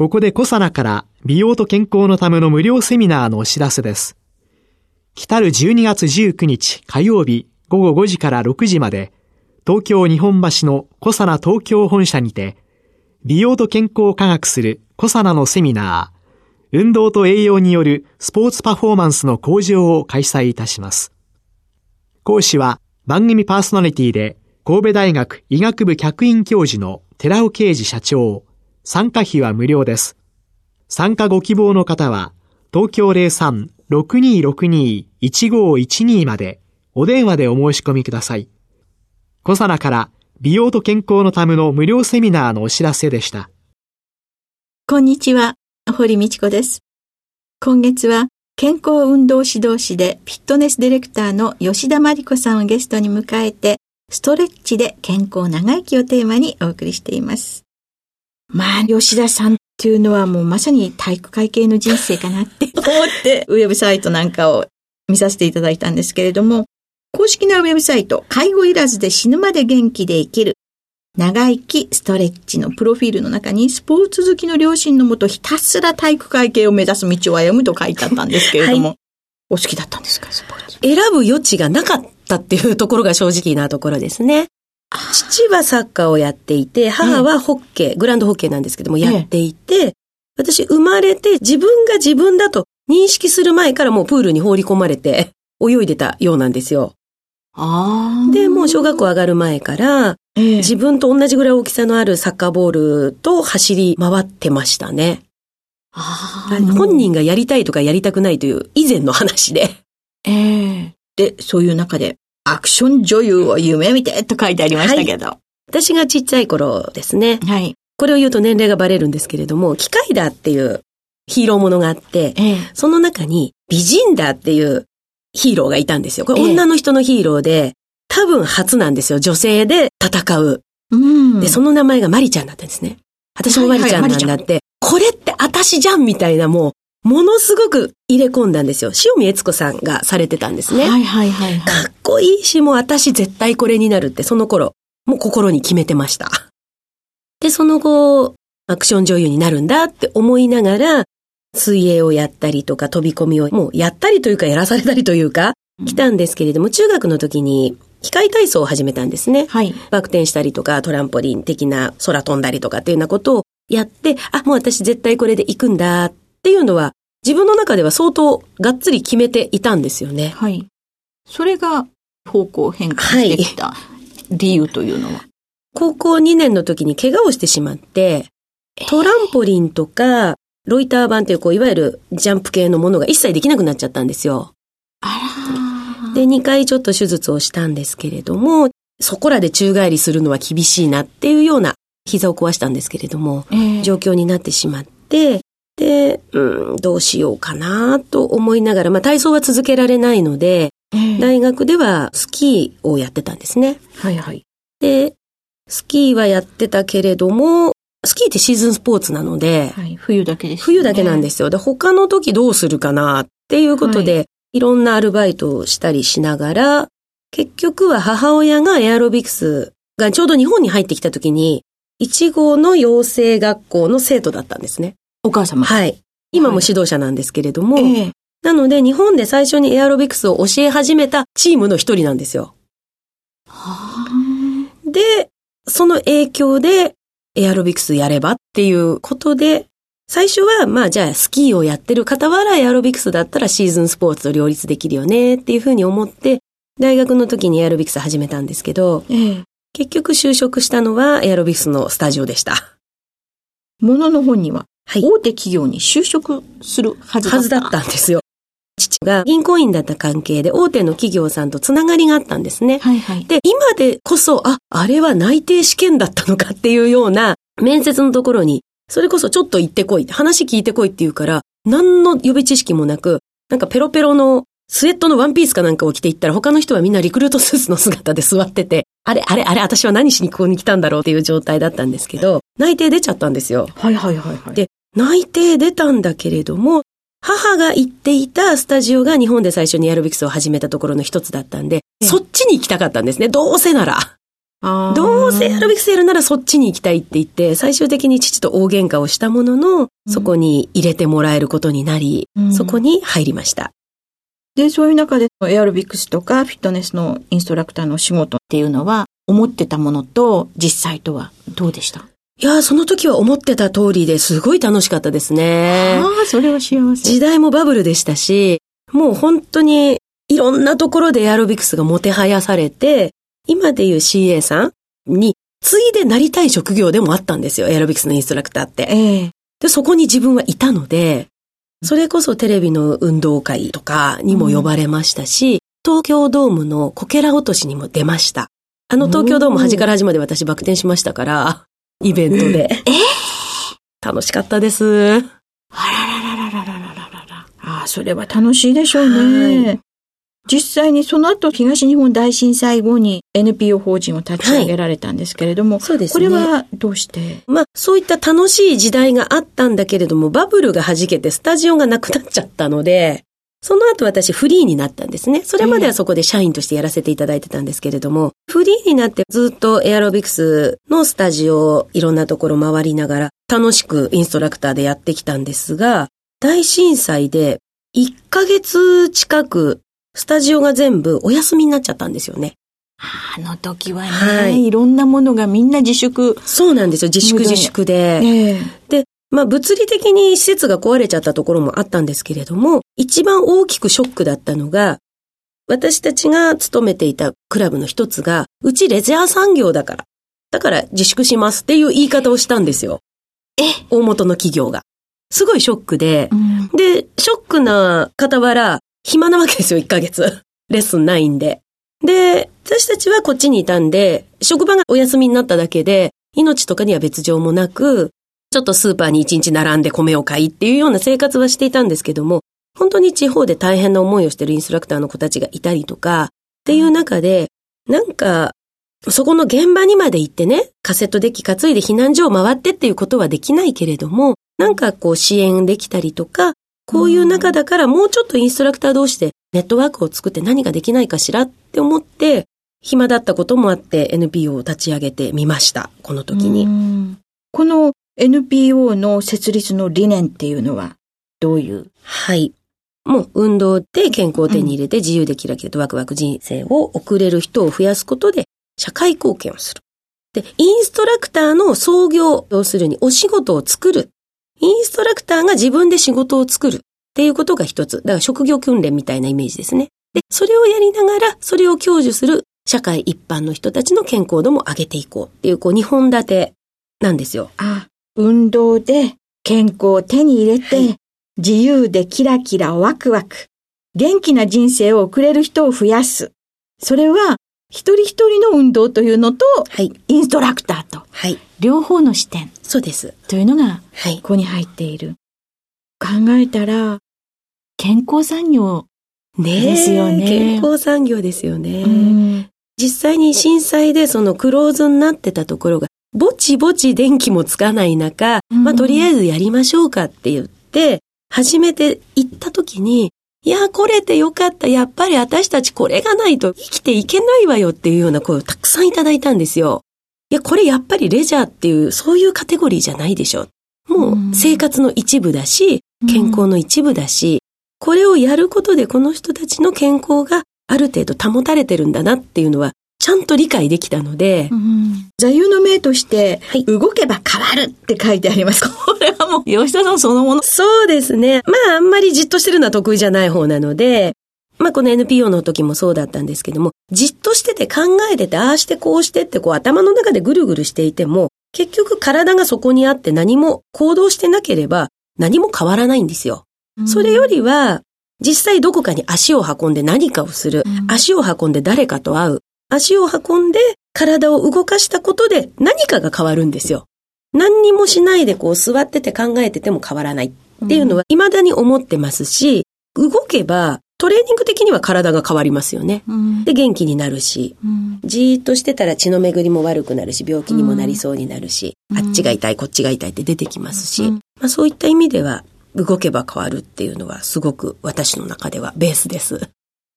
ここでコサナから美容と健康のための無料セミナーのお知らせです来る12月19日火曜日午後5時から6時まで東京日本橋のコサナ東京本社にて美容と健康を科学するコサナのセミナー運動と栄養によるスポーツパフォーマンスの向上を開催いたします。講師は番組パーソナリティで神戸大学医学部客員教授の寺尾啓治社長。参加費は無料です。参加ご希望の方は東京03-6262-1512までお電話でお申し込みください。小サナから美容と健康のための無料セミナーのお知らせでした。こんにちは、堀道子です。今月は健康運動指導士でフィットネスディレクターの吉田真理子さんをゲストに迎えて、ストレッチで健康長生きをテーマにお送りしています。まあ、吉田さんっていうのはもうまさに体育会系の人生かなって。思って、ウェブサイトなんかを見させていただいたんですけれども、公式なウェブサイト、介護いらずで死ぬまで元気で生きる。長生きストレッチのプロフィールの中にスポーツ好きの両親のもとひたすら体育会系を目指す道を歩むと書いてあったんですけれども、はい、お好きだったんですかスポーツ。選ぶ余地がなかったっていうところが正直なところですね。父はサッカーをやっていて、母はホッケー、グランドホッケーなんですけども、やっていて、私生まれて自分が自分だと認識する前からもうプールに放り込まれて 泳いでたようなんですよ。で、もう小学校上がる前から、えー、自分と同じぐらい大きさのあるサッカーボールと走り回ってましたね。本人がやりたいとかやりたくないという以前の話で。ええー、で、そういう中で、アクション女優を夢見てと書いてありましたけど。はい、私がちっちゃい頃ですね。はい。これを言うと年齢がバレるんですけれども、機械だっていうヒーローものがあって、えー、その中に美人だっていうヒーローがいたんですよ。これ女の人のヒーローで、多分初なんですよ。女性で戦う。うん、で、その名前がマリちゃんだったんですね。私もマリちゃんなんだって、これって私じゃんみたいなもう、ものすごく入れ込んだんですよ。塩見悦子さんがされてたんですね。はいはいはい、はい、かっこいいし、もう私絶対これになるってその頃、もう心に決めてました。で、その後、アクション女優になるんだって思いながら、水泳をやったりとか飛び込みをもうやったりというかやらされたりというか、来たんですけれども、中学の時に機械体操を始めたんですね。はい。バク転したりとか、トランポリン的な空飛んだりとかっていうようなことをやって、あ、もう私絶対これで行くんだっていうのは、自分の中では相当がっつり決めていたんですよね。はい。それが方向変化してきた理由というのは、はい、高校2年の時に怪我をしてしまって、トランポリンとか、ロイター版っていう、こう、いわゆるジャンプ系のものが一切できなくなっちゃったんですよ。あら。で、2回ちょっと手術をしたんですけれども、そこらで宙返りするのは厳しいなっていうような膝を壊したんですけれども、えー、状況になってしまって、で、うん、どうしようかなと思いながら、まあ体操は続けられないので、えー、大学ではスキーをやってたんですね。はいはい。で、スキーはやってたけれども、スキーってシーズンスポーツなので、はい、冬だけです、ね、冬だけなんですよ。で、他の時どうするかなっていうことで、はい、いろんなアルバイトをしたりしながら、結局は母親がエアロビクスがちょうど日本に入ってきた時に、1号の養成学校の生徒だったんですね。お母様はい。今も指導者なんですけれども、はいえなので日本で最初にエアロビクスを教え始めたチームの一人なんですよ。で、その影響でエアロビクスやればっていうことで、最初は、まあじゃあスキーをやってる傍らエアロビクスだったらシーズンスポーツと両立できるよねっていうふうに思って、大学の時にエアロビクス始めたんですけど、ええ、結局就職したのはエアロビクスのスタジオでした。ものの本には、はい、大手企業に就職するはずだった。はずだったんですよ。父が銀行員だった関係で大手の企業さんとつながりがあったんですね。はいはい。で、今でこそ、あ、あれは内定試験だったのかっていうような面接のところにそれこそちょっと行ってこい、話聞いてこいって言うから、何の予備知識もなく、なんかペロペロのスウェットのワンピースかなんかを着ていったら他の人はみんなリクルートスーツの姿で座ってて、あれあれあれ私は何しにここに来たんだろうっていう状態だったんですけど、内定出ちゃったんですよ。はいはいはいはい。で、内定出たんだけれども、母が行っていたスタジオが日本で最初にエアロビクスを始めたところの一つだったんで、そっちに行きたかったんですね。どうせなら。どうせエアロビクスやるならそっちに行きたいって言って、最終的に父と大喧嘩をしたものの、そこに入れてもらえることになり、うん、そこに入りました。で、そういう中でエアロビクスとかフィットネスのインストラクターの仕事っていうのは、思ってたものと実際とはどうでした？いやその時は思ってた通りですごい楽しかったですね。ああ、それは幸せ。時代もバブルでしたし、もう本当にいろんなところでエアロビクスがもてはやされて、今でいう CA さんに、ついでなりたい職業でもあったんですよ、エアロビクスのインストラクターって。ええ、で、そこに自分はいたので、それこそテレビの運動会とかにも呼ばれましたし、うん、東京ドームのこけら落としにも出ました。あの東京ドーム端から端まで私バク転しましたから、イベントで。え？楽しかったです。あららららららららら。ああ、それは楽しいでしょうね。実際にその後東日本大震災後に NPO 法人を立ち上げられたんですけれども、はい、そうですね。これはどうして？まあそういった楽しい時代があったんだけれども、バブルが弾けてスタジオがなくなっちゃったので、その後私フリーになったんですね。それまではそこで社員としてやらせていただいてたんですけれども、フリーになってずっとエアロビクスのスタジオをいろんなところ回りながら楽しくインストラクターでやってきたんですが、大震災で1ヶ月近くスタジオが全部お休みになっちゃったんですよね。あの時はね、はい、いろんなものがみんな自粛。そうなんですよ。自粛自粛で。えー、で、まあ物理的に施設が壊れちゃったところもあったんですけれども、一番大きくショックだったのが、私たちが勤めていたクラブの一つが、うちレジャー産業だから。だから自粛しますっていう言い方をしたんですよ。え？大元の企業が。すごいショックで、うん、で、ショックな傍ら、暇なわけですよ、1ヶ月。レッスンないんで。で、私たちはこっちにいたんで、職場がお休みになっただけで、命とかには別状もなく、ちょっとスーパーに一日並んで米を買いっていうような生活はしていたんですけども、本当に地方で大変な思いをしているインストラクターの子たちがいたりとか、っていう中で、なんか、そこの現場にまで行ってね、カセットデッキ担いで避難所を回ってっていうことはできないけれども、なんかこう支援できたりとか、こういう中だからもうちょっとインストラクター同士でネットワークを作って何ができないかしらって思って、暇だったこともあって NPO を立ち上げてみました。この時に。この NPO の設立の理念っていうのはどういう？はい。もう運動で健康を手に入れて自由でキラキラとワクワク人生を送れる人を増やすことで社会貢献をする。で、インストラクターの創業、要するにお仕事を作るインストラクターが自分で仕事を作るっていうことが一つ。だから職業訓練みたいなイメージですね。で、それをやりながら、それを享受する社会一般の人たちの健康度も上げていこうっていう、こう、二本立てなんですよ。あ、運動で健康を手に入れて、はい、自由でキラキラワクワク、元気な人生を送れる人を増やす。それは、一人一人の運動というのと、はい、インストラクターと、はい、両方の視点。そうです。というのが、はい、ここに入っている。考えたら、健康産業ですよね。健康産業ですよね。実際に震災でそのクローズになってたところが、ぼちぼち電気もつかない中、まあとりあえずやりましょうかって言って、初めて行った時に、いや、これてよかった。やっぱり私たちこれがないと生きていけないわよっていうような声をたくさんいただいたんですよ。いや、これやっぱりレジャーっていう、そういうカテゴリーじゃないでしょ。もう生活の一部だし、健康の一部だし、これをやることでこの人たちの健康がある程度保たれてるんだなっていうのは、ちゃんと理解できたので、うん、座右の銘として、はい、動けば変わるって書いてあります。これはもう、吉田さんそのもの。そうですね。まあ、あんまりじっとしてるのは得意じゃない方なので、まあ、この NPO の時もそうだったんですけども、じっとしてて考えてて、ああしてこうしてってこう頭の中でぐるぐるしていても、結局体がそこにあって何も行動してなければ何も変わらないんですよ。それよりは、実際どこかに足を運んで何かをする。足を運んで誰かと会う。足を運んで体を動かしたことで何かが変わるんですよ。何にもしないでこう座ってて考えてても変わらないっていうのは未だに思ってますし、動けばトレーニング的には体が変わりますよね。うん、で、元気になるし、うん、じーっとしてたら血の巡りも悪くなるし、病気にもなりそうになるし、うん、あっちが痛い、こっちが痛いって出てきますし、まあそういった意味では、動けば変わるっていうのはすごく私の中ではベースです。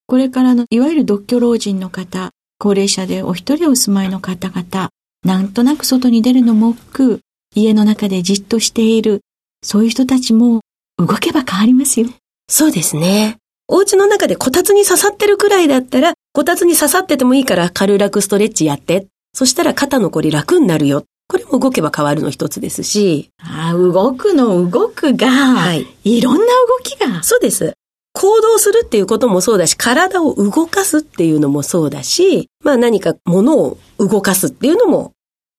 これからのいわゆる独居老人の方、高齢者でお一人お住まいの方々、なんとなく外に出るのも億劫、家の中でじっとしている、そういう人たちも動けば変わりますよ。そうですね。お家の中でこたつに刺さってるくらいだったら、こたつに刺さっててもいいから軽楽ストレッチやって。そしたら肩のこり楽になるよ。これも動けば変わるの一つですし。ああ、動くの動くが、はい。いろんな動きが。そうです。行動するっていうこともそうだし、体を動かすっていうのもそうだし、まあ何か物を動かすっていうのも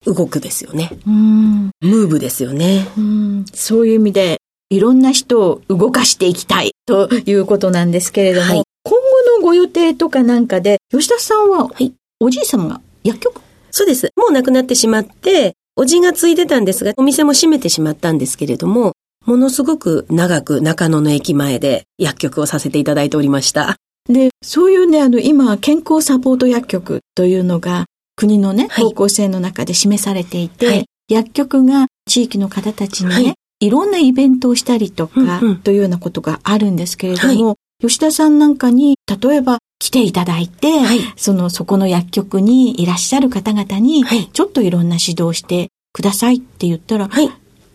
動くですよね。うん。ムーブですよね。うん。そういう意味で、いろんな人を動かしていきたいということなんですけれども、はい、今後のご予定とかなんかで、吉田さんは、はい、おじい様が薬局そうです。もう亡くなってしまって、おじがついてたんですが、お店も閉めてしまったんですけれども、ものすごく長く中野の駅前で薬局をさせていただいておりました。で、そういうね、あの、今、健康サポート薬局というのが、国のね、方向性の中で示されていて、はい、薬局が地域の方たちにね、はい、いろんなイベントをしたりとか、というようなことがあるんですけれども、はい、吉田さんなんかに、例えば来ていただいて、はい、その、そこの薬局にいらっしゃる方々に、ちょっといろんな指導してくださいって言ったら、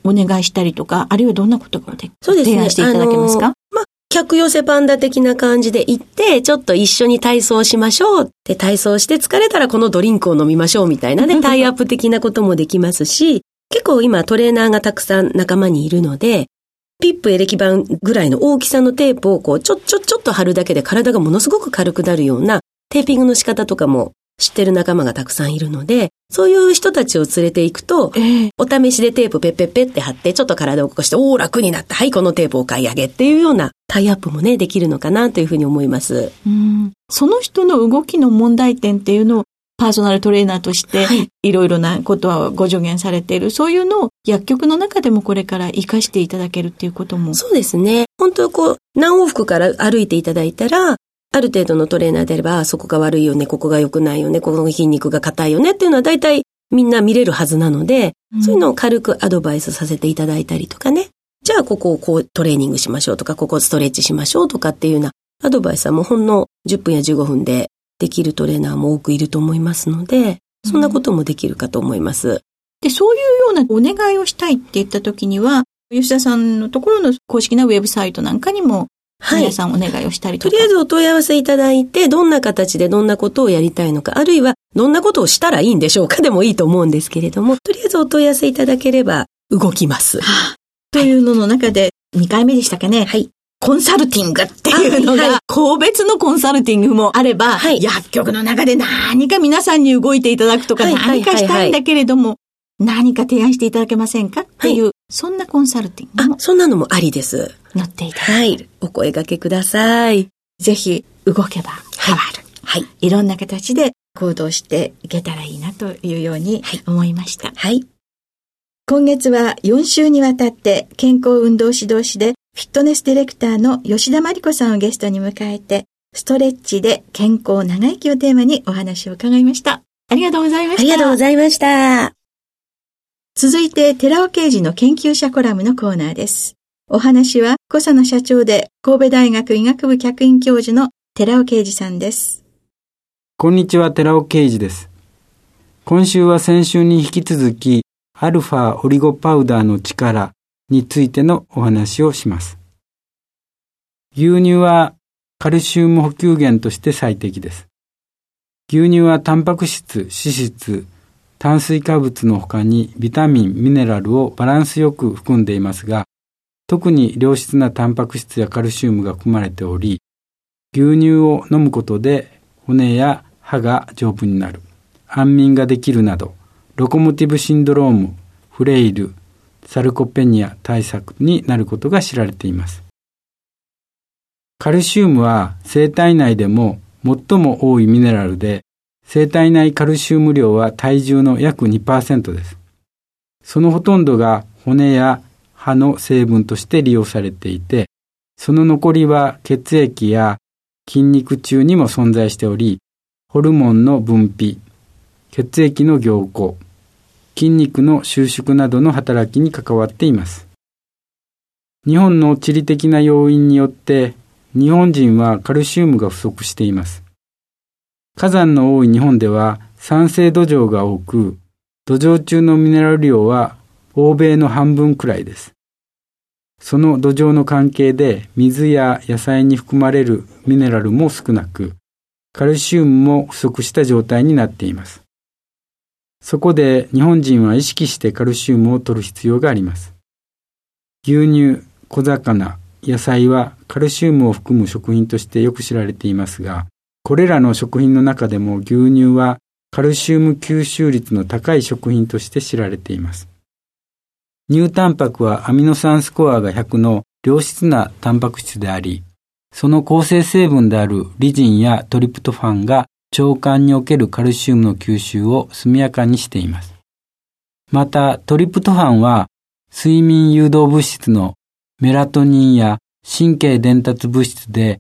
お願いしたりとか、あるいはどんなことがそうですね。提案していただけますか？まあ、客寄せパンダ的な感じで行って、ちょっと一緒に体操しましょう。で、体操して疲れたらこのドリンクを飲みましょうみたいなね、タイアップ的なこともできますし、結構今トレーナーがたくさん仲間にいるので、ピップエレキ板ぐらいの大きさのテープをこう、ちょ、ちょ、ちょっと貼るだけで体がものすごく軽くなるようなテーピングの仕方とかも知ってる仲間がたくさんいるので、そういう人たちを連れて行くと、えー、お試しでテープペッペッペって貼って、ちょっと体を起こして、おー楽になった。はい、このテープを買い上げっていうようなタイアップもね、できるのかなというふうに思います。うんその人の動きの問題点っていうのをパーソナルトレーナーとして、いろいろなことはご助言されている、そういうのを薬局の中でもこれから活かしていただけるっていうことも。そうですね。本当こう、何往復から歩いていただいたら、ある程度のトレーナーであれば、そこが悪いよね、ここが良くないよね、ここの筋肉が硬いよねっていうのは大体みんな見れるはずなので、うん、そういうのを軽くアドバイスさせていただいたりとかね。じゃあここをこうトレーニングしましょうとか、ここをストレッチしましょうとかっていうようなアドバイスはもうほんの10分や15分でできるトレーナーも多くいると思いますので、そんなこともできるかと思います。で、そういうようなお願いをしたいって言った時には、吉田さんのところの公式なウェブサイトなんかにも、皆さんお願いをしたりとか、はい、とりあえずお問い合わせいただいて、どんな形でどんなことをやりたいのか、あるいはどんなことをしたらいいんでしょうかでもいいと思うんですけれども、とりあえずお問い合わせいただければ動きます。はあ、というのの中で、2回目でしたかね。はい。コンサルティングっていうのが、個別のコンサルティングもあれば、はい、薬局の中で何か皆さんに動いていただくとか、何かしたいんだけれども、何か提案していただけませんかっていう、はい、そんなコンサルティングも。あ、そんなのもありです。乗っていただはい。お声掛けください。ぜひ、動けば変わる。はい。いろんな形で行動していけたらいいなというように思いました。はい。今月は4週にわたって健康運動指導士でフィットネスディレクターの吉田真理子さんをゲストに迎えて、ストレッチで健康長生きをテーマにお話を伺いました。ありがとうございました。ありがとうございました。続いて、寺尾刑事の研究者コラムのコーナーです。お話は、小佐の社長で神戸大学医学部客員教授の寺尾刑事さんです。こんにちは、寺尾刑事です。今週は先週に引き続き、アルファオリゴパウダーの力についてのお話をします。牛乳はカルシウム補給源として最適です。牛乳はタンパク質、脂質、炭水化物の他にビタミン、ミネラルをバランスよく含んでいますが、特に良質なタンパク質やカルシウムが含まれており、牛乳を飲むことで骨や歯が丈夫になる、安眠ができるなど、ロコモティブシンドローム、フレイル、サルコペニア対策になることが知られています。カルシウムは生体内でも最も多いミネラルで、生体内カルシウム量は体重の約2%です。そのほとんどが骨や歯の成分として利用されていて、その残りは血液や筋肉中にも存在しており、ホルモンの分泌、血液の凝固、筋肉の収縮などの働きに関わっています。日本の地理的な要因によって日本人はカルシウムが不足しています。火山の多い日本では酸性土壌が多く、土壌中のミネラル量は欧米の半分くらいです。その土壌の関係で水や野菜に含まれるミネラルも少なく、カルシウムも不足した状態になっています。そこで日本人は意識してカルシウムを取る必要があります。牛乳、小魚、野菜はカルシウムを含む食品としてよく知られていますが、これらの食品の中でも牛乳はカルシウム吸収率の高い食品として知られています。乳タンパクはアミノ酸スコアが100の良質なタンパク質であり、その構成成分であるリジンやトリプトファンが腸管におけるカルシウムの吸収を速やかにしています。また、トリプトファンは睡眠誘導物質のメラトニンや神経伝達物質で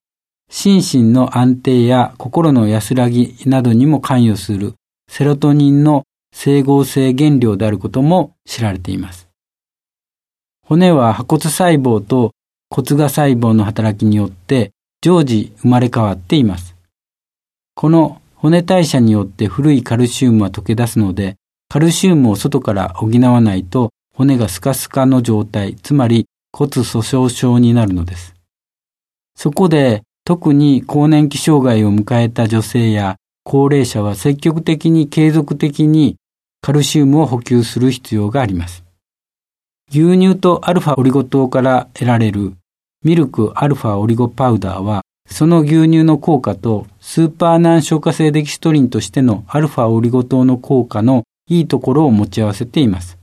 心身の安定や心の安らぎなどにも関与するセロトニンの整合性原料であることも知られています。骨は破骨細胞と骨芽細胞の働きによって常時生まれ変わっています。この骨代謝によって古いカルシウムは溶け出すので、カルシウムを外から補わないと骨がスカスカの状態、つまり骨粗鬆症になるのです。そこで特に更年期障害を迎えた女性や高齢者は積極的に継続的にカルシウムを補給する必要があります。牛乳とアルファオリゴ糖から得られるミルクアルファオリゴパウダーは、その牛乳の効果とスーパー難消化性デキストリンとしてのアルファオリゴ糖の効果のいいところを持ち合わせています。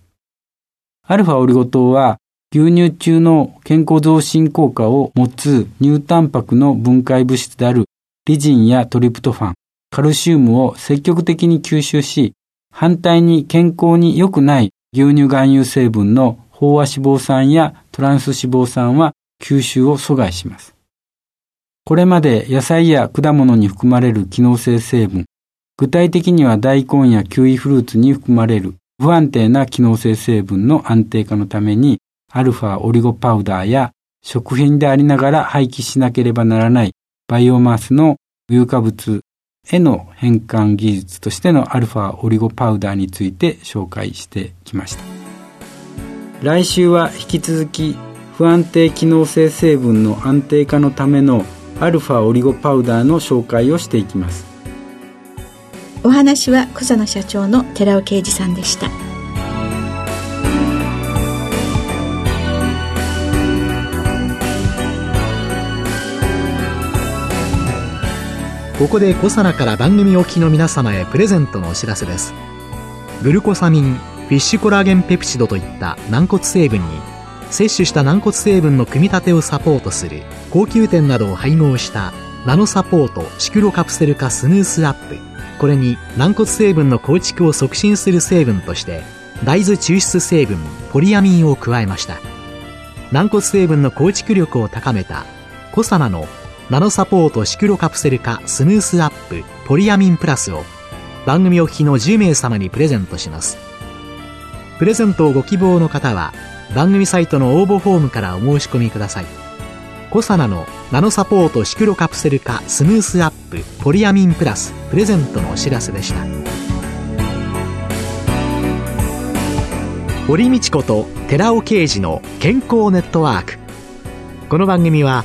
アルファオリゴ糖は牛乳中の健康増進効果を持つ乳タンパクの分解物質であるリジンやトリプトファン、カルシウムを積極的に吸収し、反対に健康に良くない牛乳含有成分の飽和脂肪酸やトランス脂肪酸は吸収を阻害します。これまで野菜や果物に含まれる機能性成分、具体的には大根やキウイフルーツに含まれる不安定な機能性成分の安定化のために、アルファオリゴパウダーや食品でありながら廃棄しなければならないバイオマスの有化物への変換技術としてのアルファオリゴパウダーについて紹介してきました。来週は引き続き不安定機能性成分の安定化のためのアルファオリゴパウダーの紹介をしていきますお話は小佐野社長の寺尾啓二さんでしたここで小佐奈から番組お聞きの皆様へプレゼントのお知らせです。グルコサミンフィッシュコラーゲンペプチドといった軟骨成分に摂取した軟骨成分の組み立てをサポートする高級店などを配合したナノサポートシクロカプセル化スヌースアップ。これに軟骨成分の構築を促進する成分として大豆抽出成分ポリアミンを加えました。軟骨成分の構築力を高めたコサナのナノサポートシクロカプセル化スムースアップポリアミンプラスを番組お聞きの10名様にプレゼントします。プレゼントをご希望の方は番組サイトの応募フォームからお申し込みください。コサナのナノサポートシクロカプセル化スムースアップポリアミンプラスプレゼントのお知らせでした。堀道子と寺尾啓二の健康ネットワーク。この番組は